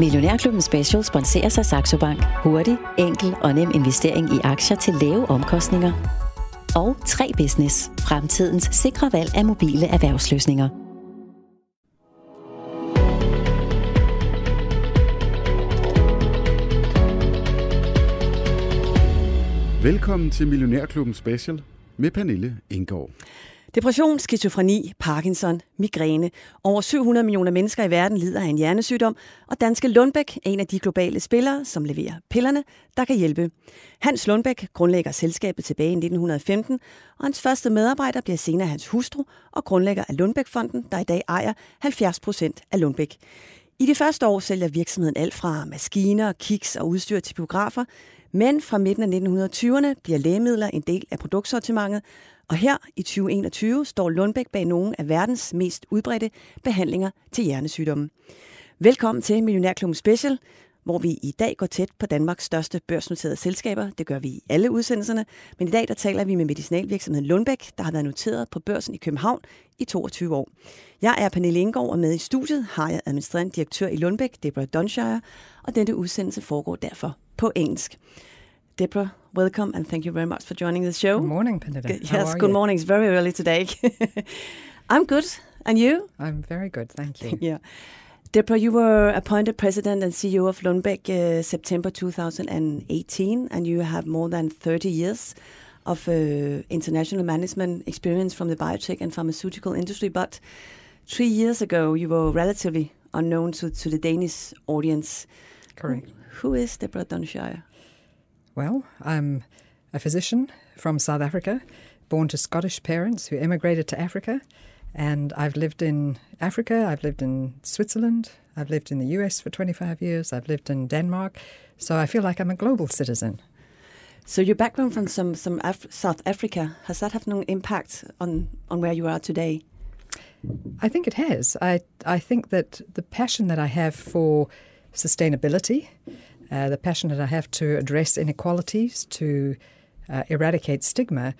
Millionærklubben Special sponserer sig Saxo Bank. Hurtig, enkel og nem investering i aktier til lave omkostninger. Og 3 Business. Fremtidens sikre valg af mobile erhvervsløsninger. Velkommen til Millionærklubben Special med Pernille Indgaard. Depression, skizofreni, Parkinson, migræne. Over 700 millioner mennesker i verden lider af en hjernesygdom, og Danske Lundbæk er en af de globale spillere, som leverer pillerne, der kan hjælpe. Hans Lundbæk grundlægger selskabet tilbage i 1915, og hans første medarbejder bliver senere hans hustru og grundlægger af Lundbækfonden, der i dag ejer 70 procent af Lundbæk. I de første år sælger virksomheden alt fra maskiner, kiks og udstyr til biografer, men fra midten af 1920'erne bliver lægemidler en del af produktsortimentet, og her i 2021 står Lundbæk bag nogle af verdens mest udbredte behandlinger til hjernesygdomme. Velkommen til Millionærklubben Special, hvor vi i dag går tæt på Danmarks største børsnoterede selskaber. Det gør vi i alle udsendelserne, men i dag der taler vi med medicinalvirksomheden Lundbæk, der har været noteret på børsen i København i 22 år. Jeg er Pernille Ingaard, og med i studiet har jeg administrerende direktør i Lundbæk, Deborah Donshire, og denne udsendelse foregår derfor på engelsk. Deborah, welcome and thank you very much for joining the show. Good morning, Pernille. yes, good you? morning. It's very early today. I'm good. And you? I'm very good, thank you. yeah. Deborah, you were appointed president and CEO of Lundbeck uh, September 2018, and you have more than 30 years of uh, international management experience from the biotech and pharmaceutical industry. But three years ago, you were relatively unknown to, to the Danish audience. Correct. Who, who is Deborah Dunsire? Well, I'm a physician from South Africa, born to Scottish parents who emigrated to Africa. And I've lived in Africa, I've lived in Switzerland, I've lived in the US for 25 years, I've lived in Denmark. So I feel like I'm a global citizen. So your background from some, some Af- South Africa, has that had no impact on, on where you are today? I think it has. I, I think that the passion that I have for sustainability uh, the passion that I have to address inequalities, to uh, eradicate stigma,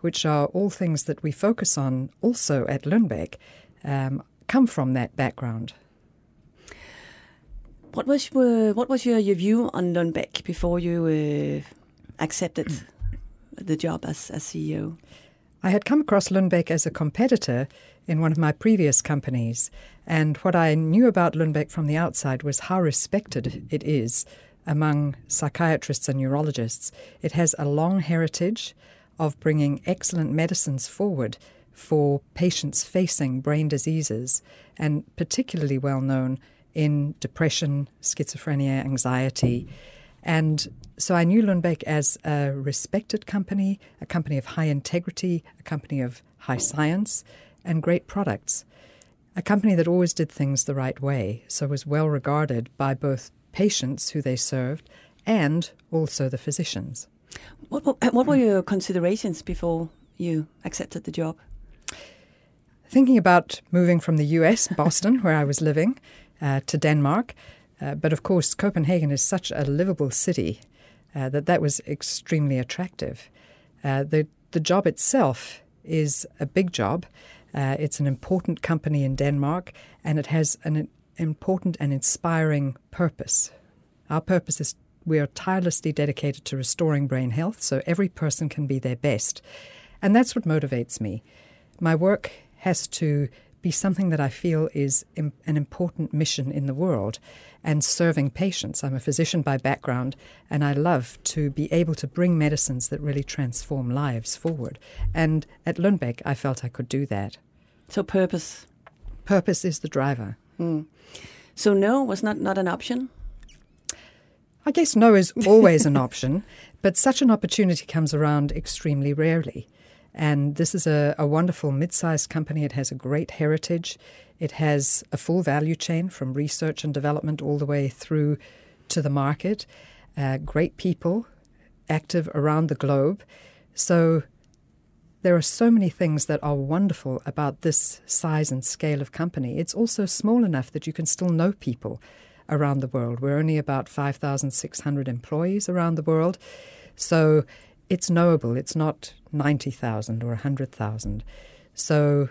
which are all things that we focus on also at Lundbeck, um, come from that background. What was your, what was your, your view on Lundbeck before you uh, accepted the job as, as CEO? I had come across Lundbeck as a competitor in one of my previous companies, and what I knew about Lundbeck from the outside was how respected it is among psychiatrists and neurologists. It has a long heritage of bringing excellent medicines forward for patients facing brain diseases, and particularly well known in depression, schizophrenia, anxiety. And so I knew Lundbeck as a respected company, a company of high integrity, a company of high science, and great products. A company that always did things the right way, so was well regarded by both patients who they served and also the physicians. What, what, what were your considerations before you accepted the job? Thinking about moving from the US, Boston, where I was living, uh, to Denmark. Uh, but of course, Copenhagen is such a livable city uh, that that was extremely attractive. Uh, the, the job itself is a big job. Uh, it's an important company in Denmark, and it has an important and inspiring purpose. Our purpose is we are tirelessly dedicated to restoring brain health so every person can be their best. And that's what motivates me. My work has to be something that I feel is an important mission in the world and serving patients. I'm a physician by background, and I love to be able to bring medicines that really transform lives forward. And at Lundbeck, I felt I could do that. So, purpose? Purpose is the driver. Mm. So no was not, not an option? I guess no is always an option, but such an opportunity comes around extremely rarely. And this is a, a wonderful mid sized company. It has a great heritage. It has a full value chain from research and development all the way through to the market. Uh, great people active around the globe. So there are so many things that are wonderful about this size and scale of company. It's also small enough that you can still know people around the world. We're only about 5,600 employees around the world. So it's knowable. It's not 90,000 or 100,000. So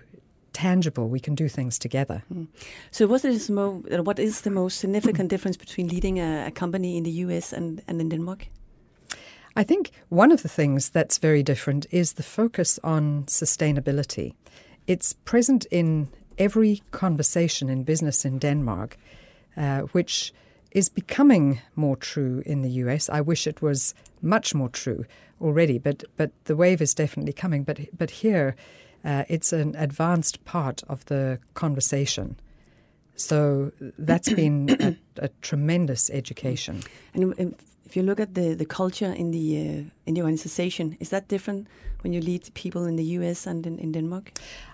tangible. We can do things together. Mm. So, what is, mo- what is the most significant difference between leading a, a, company in the US and, and in Denmark? I think one of the things that's very different is the focus on sustainability. It's present in every conversation in business in Denmark, uh, which is becoming more true in the US. I wish it was much more true already, but but the wave is definitely coming. But but here, uh, it's an advanced part of the conversation. So that's been a, a, tremendous education. And if you look at the, the culture in the uh, in the organization, is that different when you lead people in the U.S. and in, in Denmark?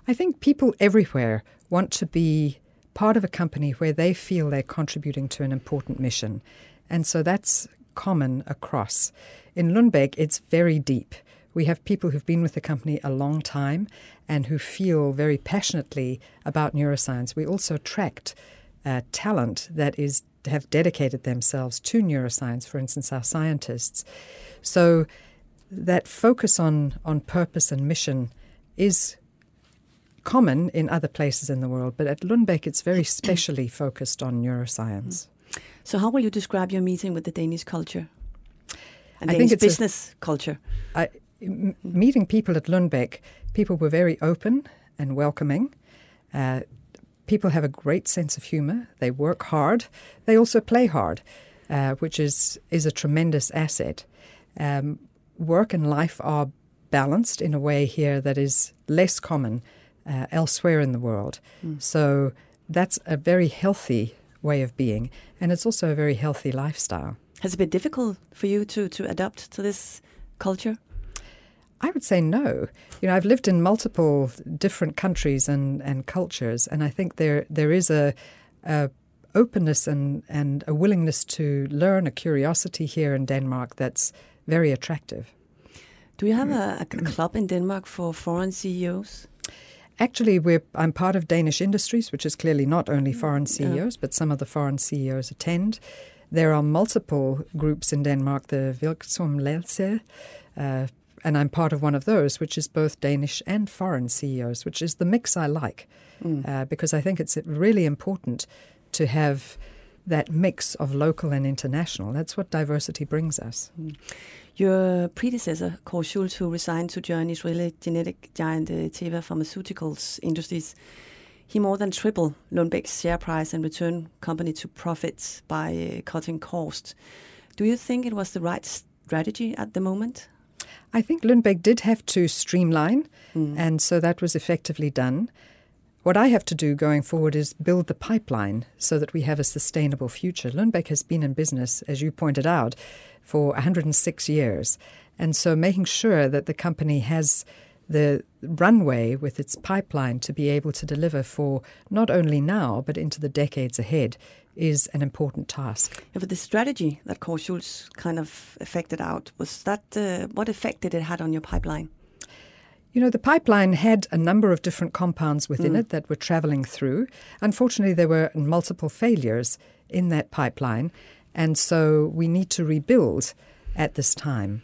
I think people everywhere want to be part of a company where they feel they're contributing to an important mission, and so that's common across. In Lundbeck, it's very deep. We have people who've been with the company a long time and who feel very passionately about neuroscience. We also attract uh, talent that is have dedicated themselves to neuroscience, for instance, our scientists. So that focus on, on purpose and mission is common in other places in the world, but at Lundbeck it's very specially focused on neuroscience. So, how will you describe your meeting with the Danish culture and I Danish think it's business a, culture? I, m- meeting people at Lundbeck, people were very open and welcoming. Uh, people have a great sense of humor. They work hard. They also play hard, uh, which is is a tremendous asset. Um, work and life are balanced in a way here that is less common uh, elsewhere in the world. Mm. So that's a very healthy way of being, and it's also a very healthy lifestyle. Has it been difficult for you to to adapt to this culture? I would say no. You know, I've lived in multiple different countries and, and cultures, and I think there there is a, a openness and, and a willingness to learn, a curiosity here in Denmark that's very attractive. Do you have a, a club in Denmark for foreign CEOs? Actually, we're, I'm part of Danish Industries, which is clearly not only foreign CEOs, but some of the foreign CEOs attend. There are multiple groups in Denmark, the Virksomhedsledelse, uh, and I'm part of one of those, which is both Danish and foreign CEOs, which is the mix I like, mm. uh, because I think it's really important to have that mix of local and international. That's what diversity brings us. Mm. Your predecessor, Kåre Schultz, who resigned to join Israeli genetic giant uh, Teva Pharmaceuticals Industries, he more than tripled Lundbeck's share price and returned company to profits by uh, cutting costs. Do you think it was the right strategy at the moment? I think Lundbeck did have to streamline, mm. and so that was effectively done. What I have to do going forward is build the pipeline so that we have a sustainable future. Lundbeck has been in business, as you pointed out, for 106 years. And so making sure that the company has the runway with its pipeline to be able to deliver for not only now, but into the decades ahead is an important task. Yeah, but the strategy that Schultz kind of affected out was that uh, what effect did it had on your pipeline? You know, the pipeline had a number of different compounds within mm. it that were traveling through. Unfortunately, there were multiple failures in that pipeline, and so we need to rebuild at this time.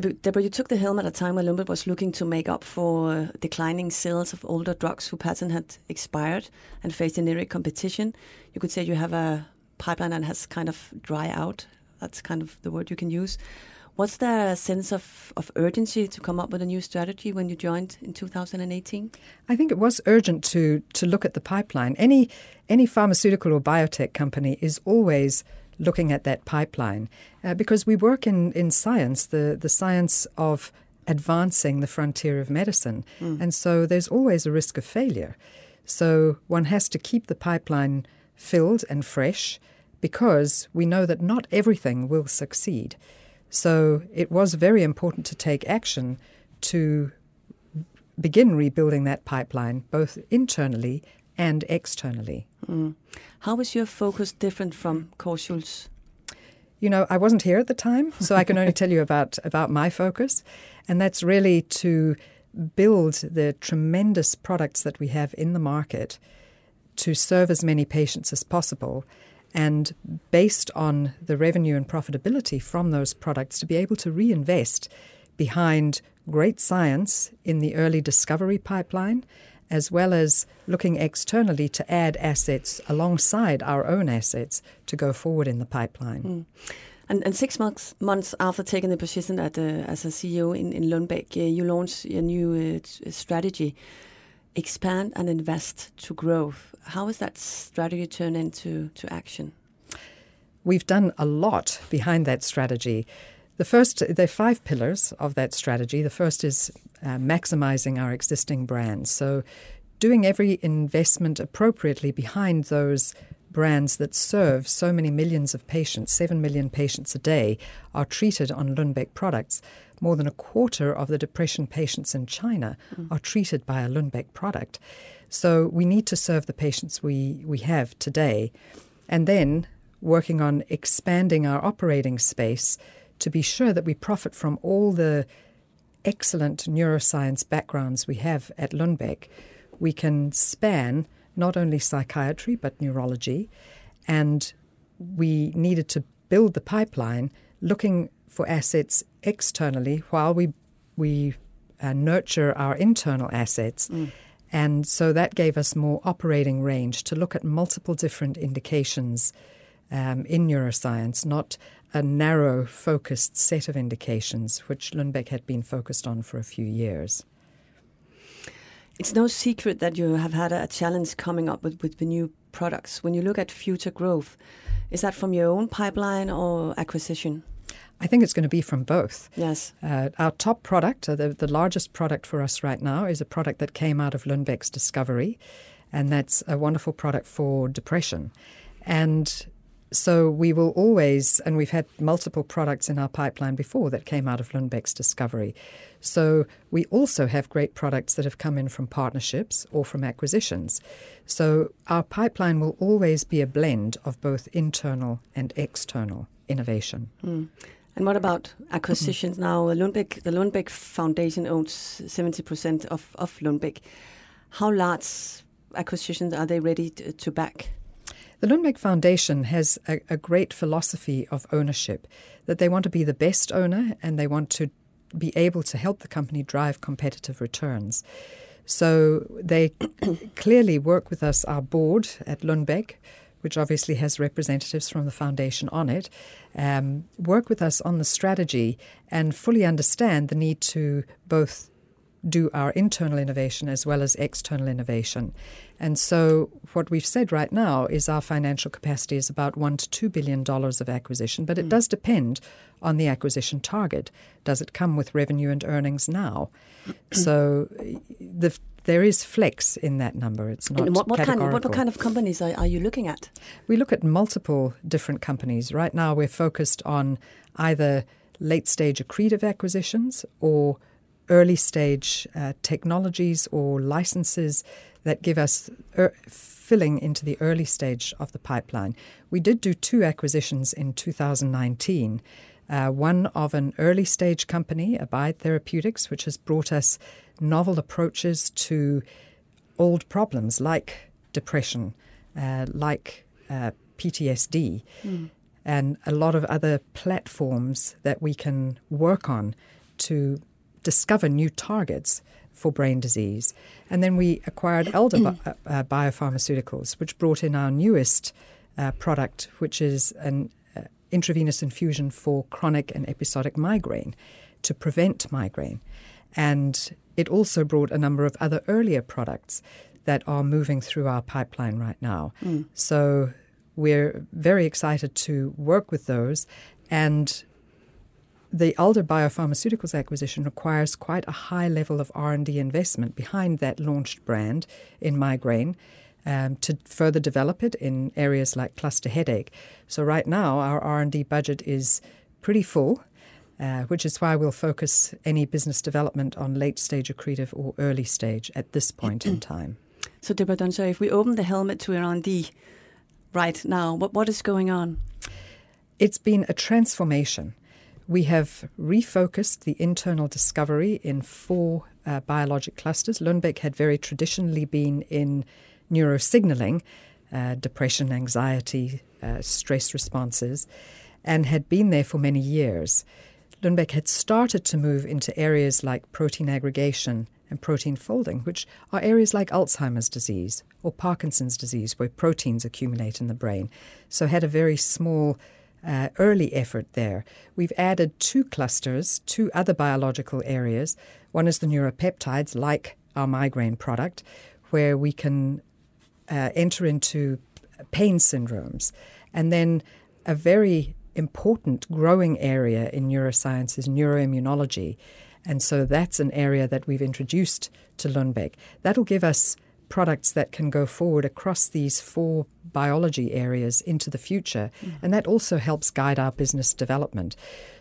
Deborah, you took the helm at a time when Lundbeck was looking to make up for uh, declining sales of older drugs whose patent had expired and faced generic competition. You could say you have a pipeline that has kind of dry out. That's kind of the word you can use. There a sense of, of urgency to come up with a new strategy when you joined in 2018? I think it was urgent to to look at the pipeline. Any any pharmaceutical or biotech company is always looking at that pipeline uh, because we work in, in science, the, the science of advancing the frontier of medicine. Mm. And so there's always a risk of failure. So one has to keep the pipeline filled and fresh because we know that not everything will succeed. So it was very important to take action to begin rebuilding that pipeline, both internally and externally. Mm. How is your focus different from Kåre You know, I wasn't here at the time, so I can only tell you about, about my focus. And that's really to build the tremendous products that we have in the market to serve as many patients as possible. And based on the revenue and profitability from those products, to be able to reinvest behind great science in the early discovery pipeline as well as looking externally to add assets alongside our own assets to go forward in the pipeline. Mm. And, and, six months, months after taking the position at, uh, as a CEO in, in Lundbeck, uh, you launched a new uh, strategy, expand and invest to growth. How has that strategy turned into to action? We've done a lot behind that strategy. The first, there are five pillars of that strategy. The first is uh, maximizing our existing brands. So, doing every investment appropriately behind those brands that serve so many millions of patients, 7 million patients a day, are treated on Lundbeck products. More than a quarter of the depression patients in China mm. are treated by a Lundbeck product. So we need to serve the patients we, we have today. And then working on expanding our operating space to be sure that we profit from all the excellent neuroscience backgrounds we have at Lundbeck. We can span not only psychiatry but neurology, and we needed to build the pipeline looking for assets externally while we we uh, nurture our internal assets. Mm. And so that gave us more operating range to look at multiple different indications um, in neuroscience, not a narrow focused set of indications, which Lundbeck had been focused on for a few years. It's no secret that you have had a challenge coming up with, with the new products. When you look at future growth, is that from your own pipeline or acquisition? I think it's going to be from both. Yes. Uh, our top product, uh, the, the largest product for us right now, is a product that came out of Lundbeck's discovery, and that's a wonderful product for depression. And so we will always, and we've had multiple products in our pipeline before that came out of Lundbeck's discovery. So we also have great products that have come in from partnerships or from acquisitions. So our pipeline will always be a blend of both internal and external innovation. Mm. And what about acquisitions mm-hmm. now? Lundbeck, the Lundbeck Foundation owns 70% of, of Lundbeck. How large acquisitions are they ready to, to back? The Lundbeck Foundation has a, a, great philosophy of ownership that they want to be the best owner and they want to be able to help the company drive competitive returns. So they clearly work with us, our board at Lundbeck, which obviously has representatives from the foundation on it, um, work with us on the strategy and fully understand the need to both do our internal innovation as well as external innovation. And so, what we've said right now is our financial capacity is about one to two billion dollars of acquisition, but it mm. does depend on the acquisition target. Does it come with revenue and earnings now? so, the, there is flex in that number. It's not and what, what kind of, what, what, kind of companies are, are you looking at? We look at multiple different companies. Right now, we're focused on either late stage accretive acquisitions or early stage uh, technologies or licenses that give us er- filling into the early stage of the pipeline. We did do two acquisitions in 2019. Uh, one of an early stage company, Abide Therapeutics, which has brought us novel approaches to old problems like depression, uh, like uh, PTSD, mm. and a lot of other platforms that we can work on to discover new targets for brain disease. And then we acquired Alder uh, uh, Biopharmaceuticals, which brought in our newest uh, product, which is an uh, intravenous infusion for chronic and episodic migraine to prevent migraine. And it also brought a number of other earlier products that are moving through our pipeline right now. Mm. So we're very excited to work with those and the Alder Biopharmaceuticals acquisition requires quite a high level of R&D investment behind that launched brand in migraine um, to further develop it in areas like cluster headache. So right now our R&D budget is pretty full, uh, which is why we'll focus any business development on late stage accretive or early stage at this point in time. So Deborah Dunsire, if we open the helmet to R&D right now, what, what is going on? It's been a transformation. We have refocused the internal discovery in four uh, biologic clusters. Lundbeck had very traditionally been in neurosignaling, uh, depression, anxiety, uh, stress responses, and had been there for many years. Lundbeck had started to move into areas like protein aggregation and protein folding, which are areas like Alzheimer's disease or Parkinson's disease, where proteins accumulate in the brain. So, had a very small uh, early effort there. We've added two clusters, two other biological areas. One is the neuropeptides, like our migraine product, where we can uh, enter into pain syndromes. And then a very important growing area in neuroscience is neuroimmunology. And so that's an area that we've introduced to Lundbeck. That'll give us products that can go forward across these four biology areas into the future. Mm. And that also helps guide our business development.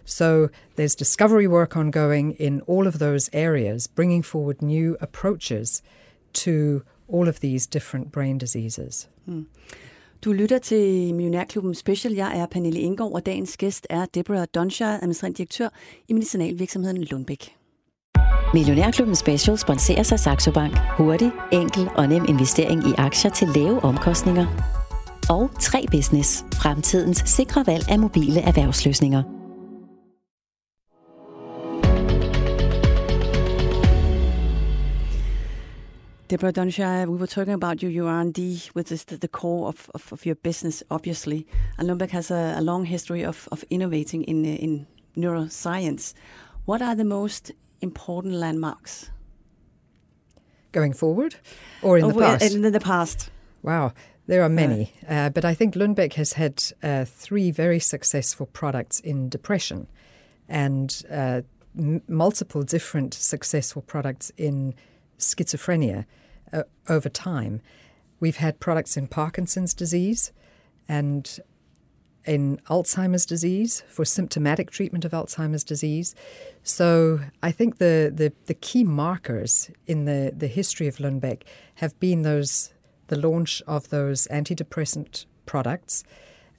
So there's discovery work ongoing in all of those areas, bringing forward new approaches to all of these different brain diseases. Mm. Du lytter til Millionærklubben Special. Jeg er Pernille Indgaard, og dagens gæst er Deborah Dunsire, administrerende direktør i medicinalvirksomheden Lundbeck. Millionærklubben Special sponserer sig Saxo Bank. Hurtig, enkel og nem investering i aktier til lave omkostninger. Og 3 Business. Fremtidens sikre valg af mobile erhvervsløsninger. Deborah Donshire, we were talking about your R&D, which is the, the core of, of, of, your business, obviously. And Lundbeck has a, a long history of, of innovating in, in neuroscience. What are the most important landmarks? Going forward or in oh, the past? In the past. Wow, there are many. Uh, but I think Lundbeck has had uh, three very successful products in depression and uh, m- multiple different successful products in schizophrenia uh, over time. We've had products in Parkinson's disease and in Alzheimer's disease for symptomatic treatment of Alzheimer's disease. So I think the, the, the key markers in the, the history of Lundbeck have been those the launch of those antidepressant products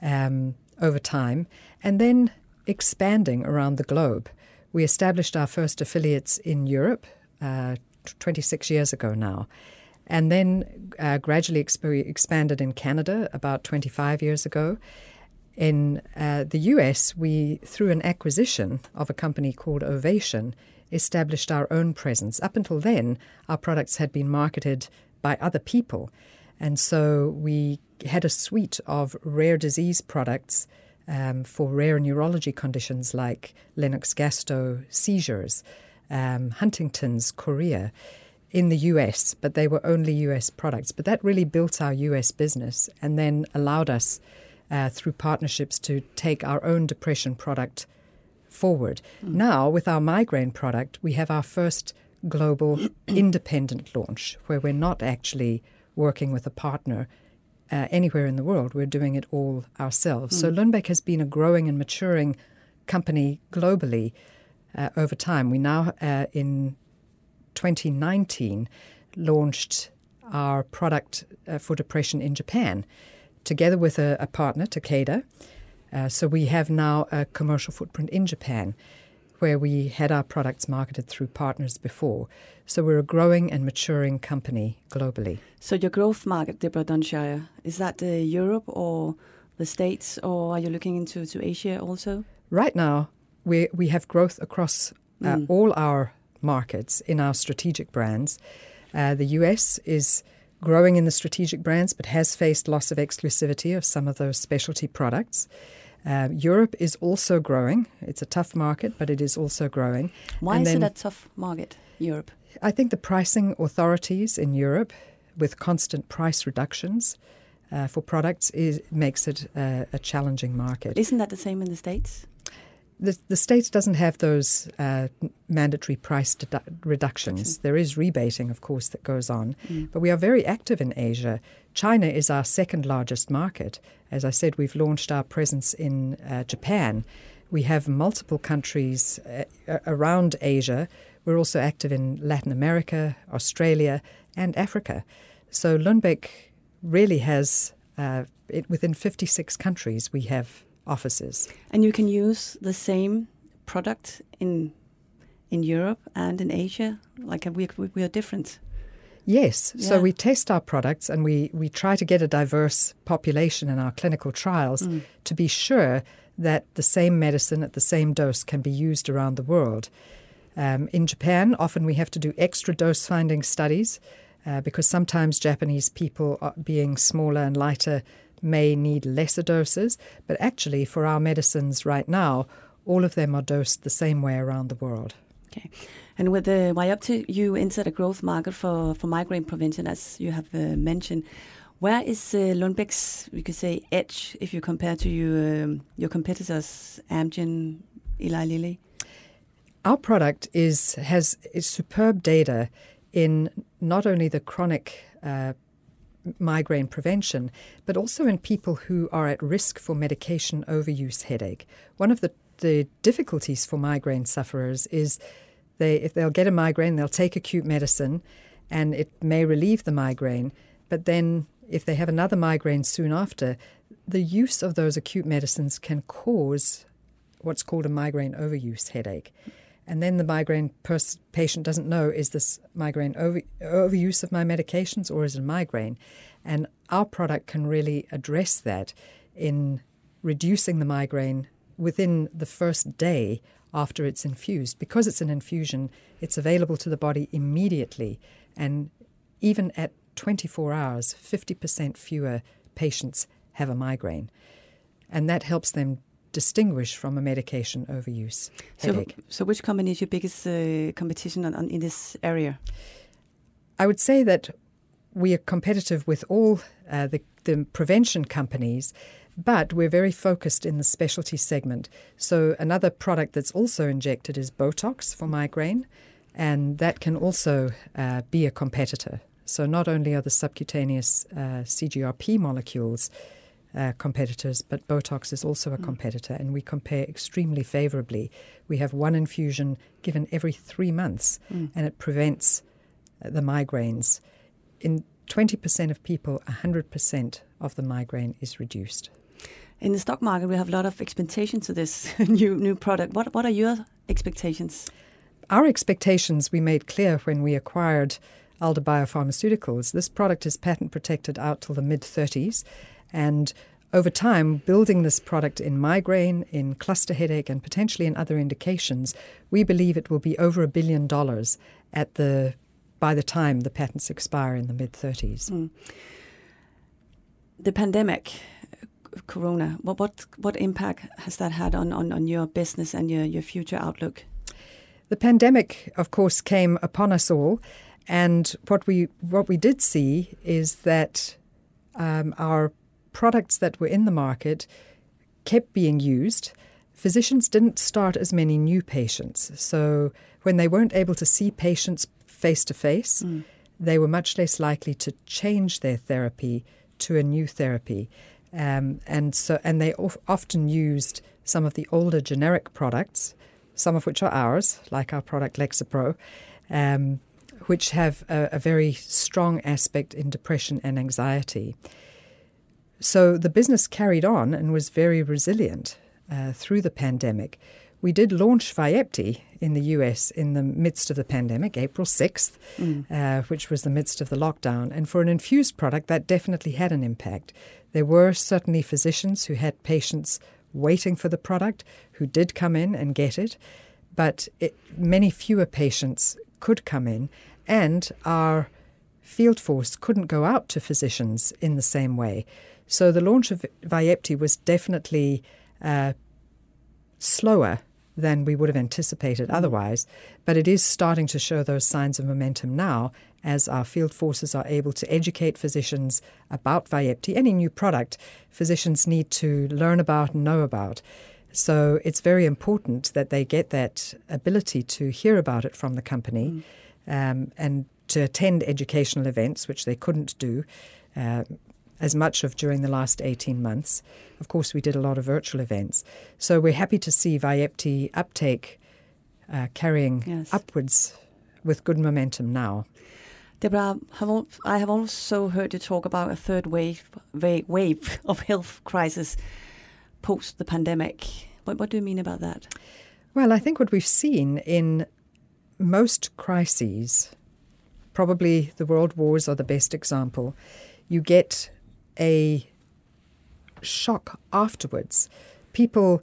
um, over time, and then expanding around the globe. We established our first affiliates in Europe uh, 26 years ago now, and then uh, gradually exp- expanded in Canada about 25 years ago. In uh, the US, we, through an acquisition of a company called Ovation, established our own presence. Up until then, our products had been marketed by other people. And so we had a suite of rare disease products um, for rare neurology conditions like Lennox Gastaut seizures, um, Huntington's, chorea in the US, but they were only US products. But that really built our US business and then allowed us uh, through partnerships to take our own depression product forward. Mm. Now, with our migraine product, we have our first global independent launch where we're not actually working with a partner uh, anywhere in the world. We're doing it all ourselves. Mm. So Lundbeck has been a growing and maturing company globally uh, over time. We now, uh, in 2019, launched our product uh, for depression in Japan, together with a, a partner, Takeda. Uh, so we have now a commercial footprint in Japan where we had our products marketed through partners before. So we're a growing and maturing company globally. So your growth market, Deborah Dunsire, is that uh, Europe or the States, or are you looking into to Asia also? Right now, we, we have growth across uh, mm. all our markets in our strategic brands. Uh, the US is growing in the strategic brands, but has faced loss of exclusivity of some of those specialty products. Uh, Europe is also growing. It's a tough market, but it is also growing. Why and is it a tough market, Europe? I think the pricing authorities in Europe, with constant price reductions uh, for products, is, makes it uh, a challenging market. Isn't that the same in the States? The, the States doesn't have those uh, mandatory price dedu- reductions. There is rebating, of course, that goes on. Mm. But we are very active in Asia. China is our second largest market. As I said, we've launched our presence in uh, Japan. We have multiple countries uh, around Asia. We're also active in Latin America, Australia, and Africa. So Lundbeck really has, uh, it, within 56 countries, we have offices. And you can use the same product in in Europe and in Asia. Like we we are different. Yes. Yeah. So we test our products and we, we try to get a diverse population in our clinical trials mm. to be sure that the same medicine at the same dose can be used around the world. Um, in Japan, often we have to do extra dose finding studies uh, because sometimes Japanese people, are, being smaller and lighter, may need lesser doses. But actually, for our medicines right now, all of them are dosed the same way around the world. Okay. And with the Vyepti, you entered a growth market for, for migraine prevention, as you have uh, mentioned. Where is uh, Lundbeck's, we could say, edge if you compare to you, um, your competitors, Amgen, Eli Lilly? Our product is has is superb data in not only the chronic uh, migraine prevention, but also in people who are at risk for medication overuse headache. One of the, the difficulties for migraine sufferers is they if they'll get a migraine, they'll take acute medicine, and it may relieve the migraine, but then if they have another migraine soon after, the use of those acute medicines can cause what's called a migraine overuse headache. And then the migraine pers- patient doesn't know is this migraine over- overuse of my medications or is it a migraine? And our product can really address that in reducing the migraine within the first day after it's infused. Because it's an infusion, it's available to the body immediately. And even at 24 hours, 50% fewer patients have a migraine. And that helps them distinguish from a medication overuse headache. So, so which company is your biggest uh, competition on, on, in this area? I would say that we are competitive with all uh, the, the prevention companies, but we're very focused in the specialty segment. So another product that's also injected is Botox for migraine, and that can also uh, be a competitor. So not only are the subcutaneous uh, CGRP molecules uh, competitors, but Botox is also a mm. competitor, and we compare extremely favorably. We have one infusion given every three months, mm. and it prevents uh, the migraines. In 20% of people, 100% of the migraine is reduced. In the stock market, we have a lot of expectations to this new new product. What what are your expectations? Our expectations we made clear when we acquired Alder Biopharmaceuticals. This product is patent protected out till the mid 30s. And over time, building this product in migraine, in cluster headache, and potentially in other indications, we believe it will be over a billion dollars at the by the time the patents expire in the mid 30s. Mm. The pandemic, Corona, what, what, what impact has that had on, on, on your business and your, your future outlook? The pandemic, of course, came upon us all and what we what we did see is that um, our products that were in the market kept being used. Physicians didn't start as many new patients, so when they weren't able to see patients face to face, they were much less likely to change their therapy to a new therapy, um, and so and they of, often used some of the older generic products, some of which are ours, like our product Lexapro. Um, which have a, a very strong aspect in depression and anxiety. So the business carried on and was very resilient uh, through the pandemic. We did launch Vyepti in the US in the midst of the pandemic, April 6th, mm. uh, which was the midst of the lockdown. And for an infused product, that definitely had an impact. There were certainly physicians who had patients waiting for the product who did come in and get it, but it, many fewer patients could come in and our field force couldn't go out to physicians in the same way. So the launch of Vyepti was definitely uh, slower than we would have anticipated mm. otherwise, but it is starting to show those signs of momentum now as our field forces are able to educate physicians about Vyepti. Any new product, physicians need to learn about and know about. So it's very important that they get that ability to hear about it from the company. Mm um, and to attend educational events, which they couldn't do uh, as much of during the last 18 months. Of course, we did a lot of virtual events. So we're happy to see Vyepti uptake uh, carrying yes. upwards with good momentum now. Deborah, I have also heard you talk about a third wave, wave of health crisis post the pandemic. What, what do you mean about that? Well, I think what we've seen in most crises, probably the world wars are the best example, you get a shock afterwards. People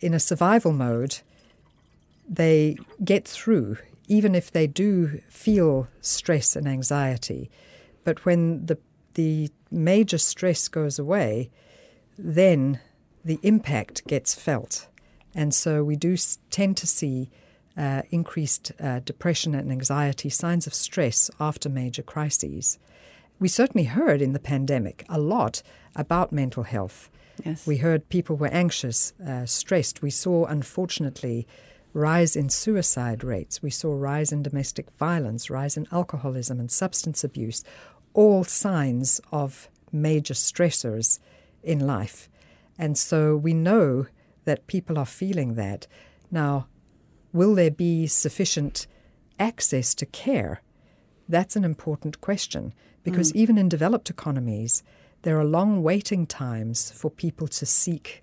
in a survival mode they get through, even if they do feel stress and anxiety. But when the, the major stress goes away, then the impact gets felt. And so we do tend to see uh, increased uh, depression and anxiety, signs of stress after major crises. We certainly heard in the pandemic a lot about mental health. Yes. We heard people were anxious, uh, stressed. We saw, unfortunately, rise in suicide rates. We saw rise in domestic violence, rise in alcoholism and substance abuse, all signs of major stressors in life. And so we know that people are feeling that. Now, will there be sufficient access to care? That's an important question because mm. even in developed economies, there are long waiting times for people to seek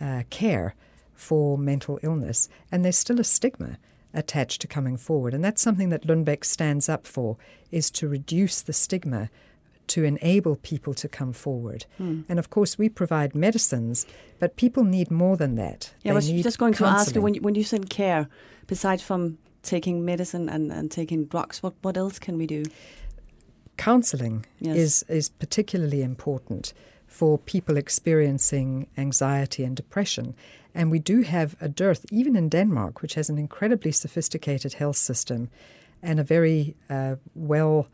uh, care for mental illness, and there's still a stigma attached to coming forward. And that's something that Lundbeck stands up for, is to reduce the stigma to enable people to come forward. Mm. And of course, we provide medicines, but people need more than that. Yeah, they I was just going counseling. to ask you when, you when you said care, besides from taking medicine and, and taking drugs, what, what else can we do? Counseling yes. is, is particularly important for people experiencing anxiety and depression. And we do have a dearth, even in Denmark, which has an incredibly sophisticated health system and a very uh, well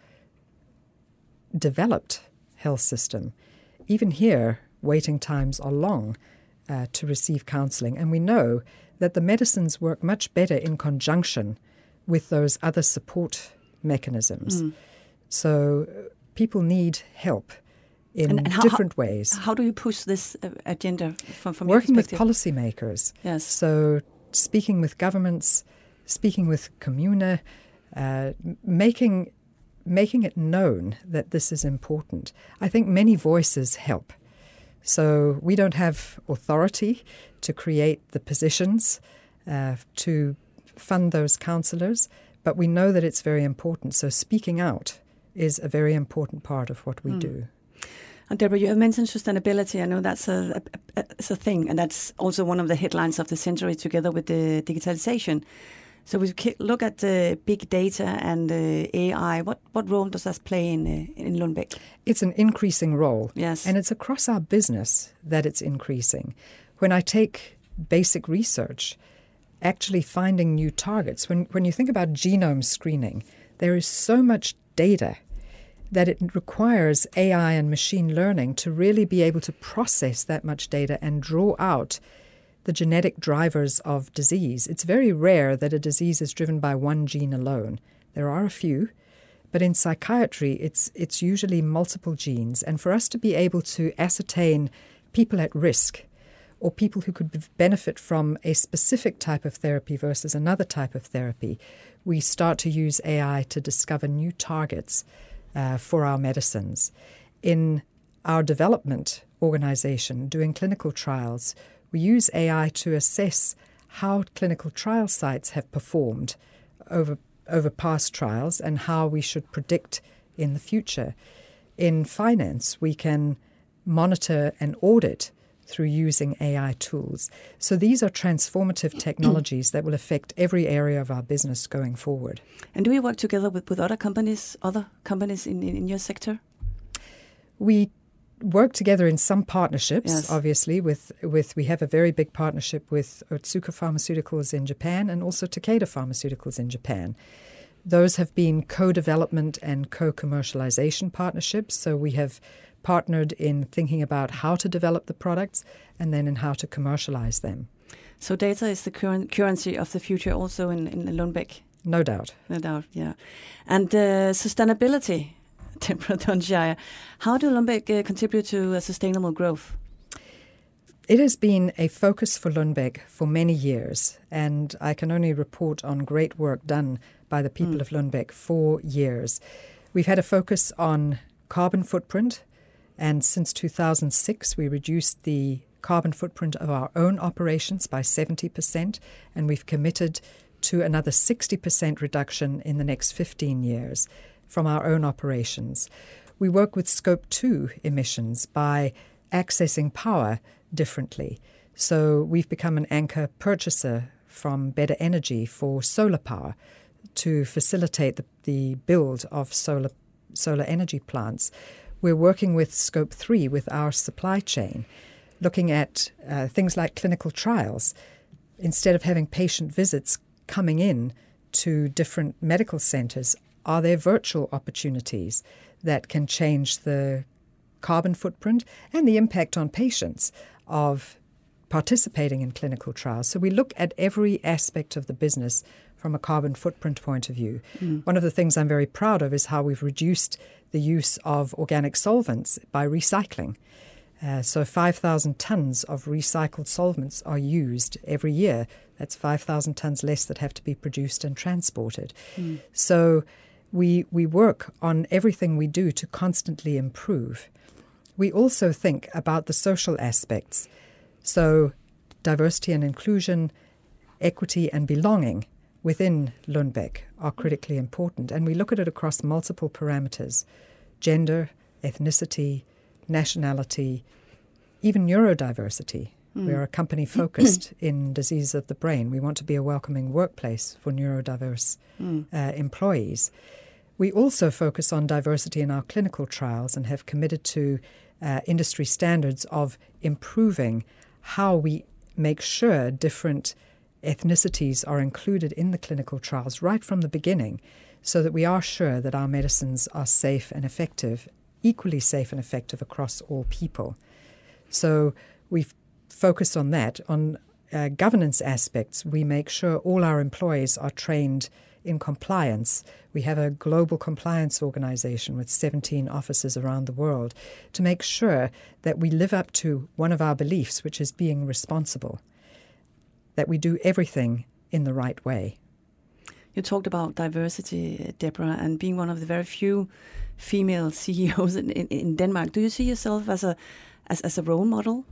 developed health system. Even here, waiting times are long uh, to receive counseling, and we know that the medicines work much better in conjunction with those other support mechanisms. Mm. So people need help in and, and how, different ways. How do you push this uh, agenda from, from working with policymakers? Yes. So speaking with governments, speaking with Kommune, uh, making making it known that this is important. I think many voices help. So we don't have authority to create the positions uh, to fund those counsellors, but we know that it's very important. So speaking out is a very important part of what we mm. do. And Deborah, you have mentioned sustainability. I know that's a, a, a, a thing, and that's also one of the headlines of the century, together with the digitalization. So we look at uh, big data and uh, AI. What what role does that play in uh, in Lundbeck? It's an increasing role. Yes, and it's across our business that it's increasing. When I take basic research, actually finding new targets. When when you think about genome screening, there is so much data that it requires AI and machine learning to really be able to process that much data and draw out the genetic drivers of disease. It's very rare that a disease is driven by one gene alone. There are a few, but in psychiatry, it's, it's usually multiple genes. And for us to be able to ascertain people at risk or people who could benefit from a specific type of therapy versus another type of therapy, we start to use AI to discover new targets uh, for our medicines. In our development organization, doing clinical trials, we use AI to assess how clinical trial sites have performed over, over past trials and how we should predict in the future. In finance, we can monitor and audit through using AI tools. So these are transformative technologies that will affect every area of our business going forward. And do we work together with, with other companies, other companies in, in, in your sector? We work together in some partnerships. Yes. Obviously, with with we have a very big partnership with Otsuka Pharmaceuticals in Japan and also Takeda Pharmaceuticals in Japan. Those have been co-development and co-commercialization partnerships. So we have partnered in thinking about how to develop the products and then in how to commercialize them. So data is the current currency of the future, also in in Lundbeck. No doubt. No doubt. Yeah, and uh, sustainability Deborah How do Lundbeck uh, contribute to sustainable growth? It has been a focus for Lundbeck for many years, and I can only report on great work done by the people mm. of Lundbeck for years. We've had a focus on carbon footprint, and since 2006, we reduced the carbon footprint of our own operations by 70%, and we've committed to another 60% reduction in the next 15 years from our own operations. We work with scope 2 emissions by accessing power differently. So we've become an anchor purchaser from better energy for solar power to facilitate the, the build of solar solar energy plants. We're working with Scope 3 with our supply chain, looking at uh, things like clinical trials. Instead of having patient visits coming in to different medical centres, are there virtual opportunities that can change the carbon footprint and the impact on patients of participating in clinical trials? So we look at every aspect of the business from a carbon footprint point of view. Mm. One of the things I'm very proud of is how we've reduced the use of organic solvents by recycling. Uh, so 5,000 tons of recycled solvents are used every year. That's 5,000 tons less that have to be produced and transported. Mm. So we, we work on everything we do to constantly improve. We also think about the social aspects. So diversity and inclusion, equity and belonging within Lundbeck are critically important. And we look at it across multiple parameters gender, ethnicity, nationality, even neurodiversity. Mm. We are a company focused in disease of the brain. We want to be a welcoming workplace for neurodiverse mm. uh, employees. We also focus on diversity in our clinical trials and have committed to uh, industry standards of improving how we make sure different ethnicities are included in the clinical trials right from the beginning so that we are sure that our medicines are safe and effective, equally safe and effective across all people. So we've focused on that. On uh, governance aspects, we make sure all our employees are trained in compliance. We have a global compliance organization with 17 offices around the world to make sure that we live up to one of our beliefs, which is being responsible that we do everything in the right way. You talked about diversity, Deborah, and being one of the very few female CEOs in, in, in Denmark. Do you see yourself as a as, as a role model?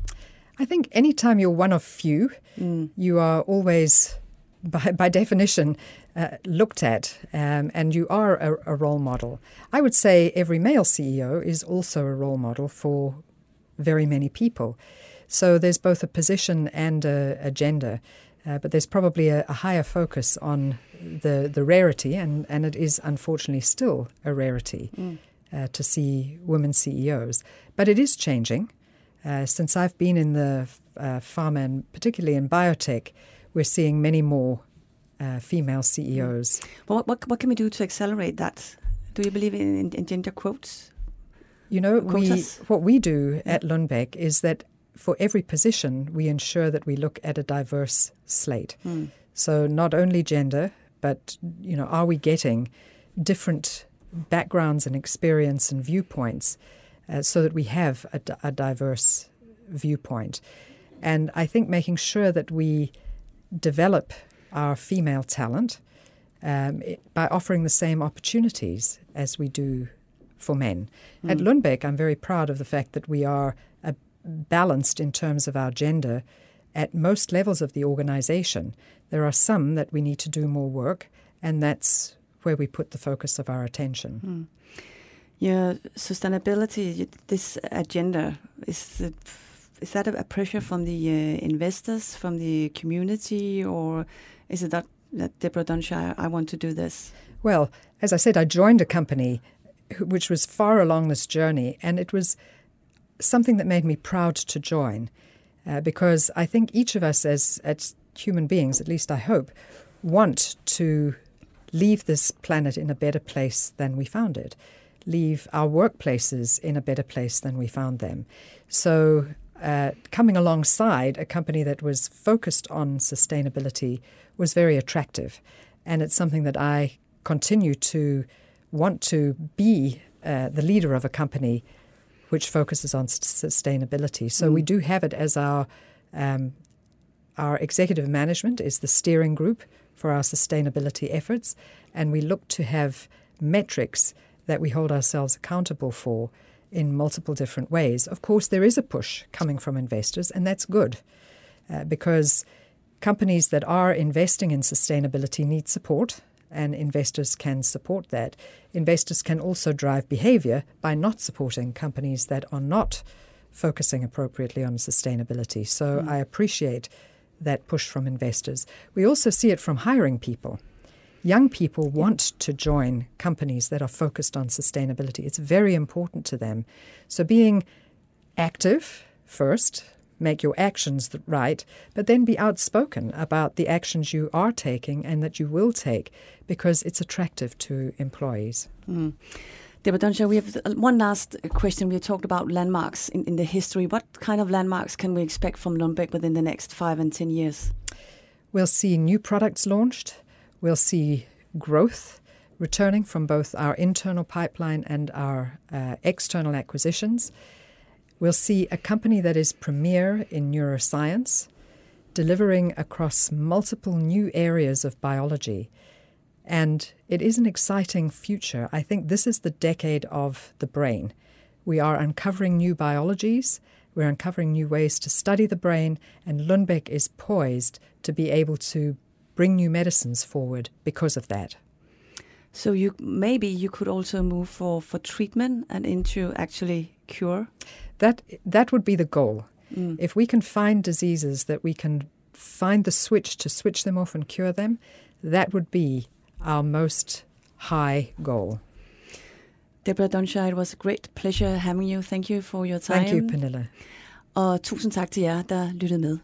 I think anytime you're one of few, mm. you are always, by, by definition, uh, looked at, um, and you are a, a, role model. I would say every male CEO is also a role model for very many people. So there's both a position and a, a gender, uh, but there's probably a, a, higher focus on the, the rarity, and, and it is unfortunately still a rarity mm. uh, to see women CEOs. But it is changing. Uh, since I've been in the uh, pharma and particularly in biotech, we're seeing many more uh, female CEOs. Well, what, what, what, can we do to accelerate that? Do you believe in, in, in gender quotes? You know, we, what we do at Lundbeck is that for every position, we ensure that we look at a diverse slate. Mm. So not only gender, but you know, are we getting different backgrounds and experience and viewpoints, uh, so that we have a, a, diverse viewpoint. And I think making sure that we develop our female talent um, it, by offering the same opportunities as we do for men. Mm. At Lundbeck, I'm very proud of the fact that we are balanced in terms of our gender at most levels of the organization. There are some that we need to do more work, and that's where we put the focus of our attention. Mm. Yeah, sustainability, this agenda, is, it, is that a pressure from the uh, investors, from the community, or is it that, that Deborah Dunsire, I want to do this? Well, as I said, I joined a company which was far along this journey, and it was something that made me proud to join uh, because I think each of us, as, as human beings, at least I hope, want to leave this planet in a better place than we found it, leave our workplaces in a better place than we found them. So, uh, coming alongside a company that was focused on sustainability was very attractive. And it's something that I continue to want to be uh, the leader of a company which focuses on sustainability. So mm. we do have it as our um, our executive management is the steering group for our sustainability efforts, and we look to have metrics that we hold ourselves accountable for in multiple different ways. Of course, there is a push coming from investors, and that's good uh, because companies that are investing in sustainability need support and investors can support that. Investors can also drive behavior by not supporting companies that are not focusing appropriately on sustainability. So mm. I appreciate that push from investors. We also see it from hiring people. Young people want to join companies that are focused on sustainability. It's very important to them. So being active first, make your actions right, but then be outspoken about the actions you are taking and that you will take because it's attractive to employees. Mm. Deborah Dunsire, we have one last question. We talked about landmarks in, in the history. What kind of landmarks can we expect from Lundbeck within the next five and ten years? We'll see new products launched. We'll see growth returning from both our internal pipeline and our uh, external acquisitions. We'll see a company that is premier in neuroscience, delivering across multiple new areas of biology. And it is an exciting future. I think this is the decade of the brain. We are uncovering new biologies, we're uncovering new ways to study the brain, and Lundbeck is poised to be able to bring new medicines forward because of that. So you maybe you could also move for, for treatment and into actually cure? That that would be the goal. Mm. If we can find diseases that we can find the switch to switch them off and cure them, that would be our most high goal. Deborah Dunsire, it was a great pleasure having you. Thank you for your time. Thank you, Pernille. Og tusind tak til jer, der lyttede med.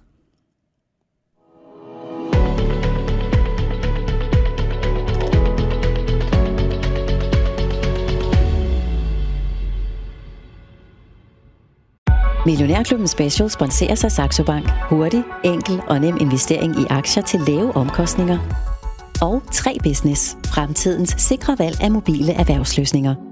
Millionærklubben Special sponserer sig Saxo Bank. Hurtig, enkel og nem investering i aktier til lave omkostninger. Og 3 Business. Fremtidens sikre valg af mobile erhvervsløsninger.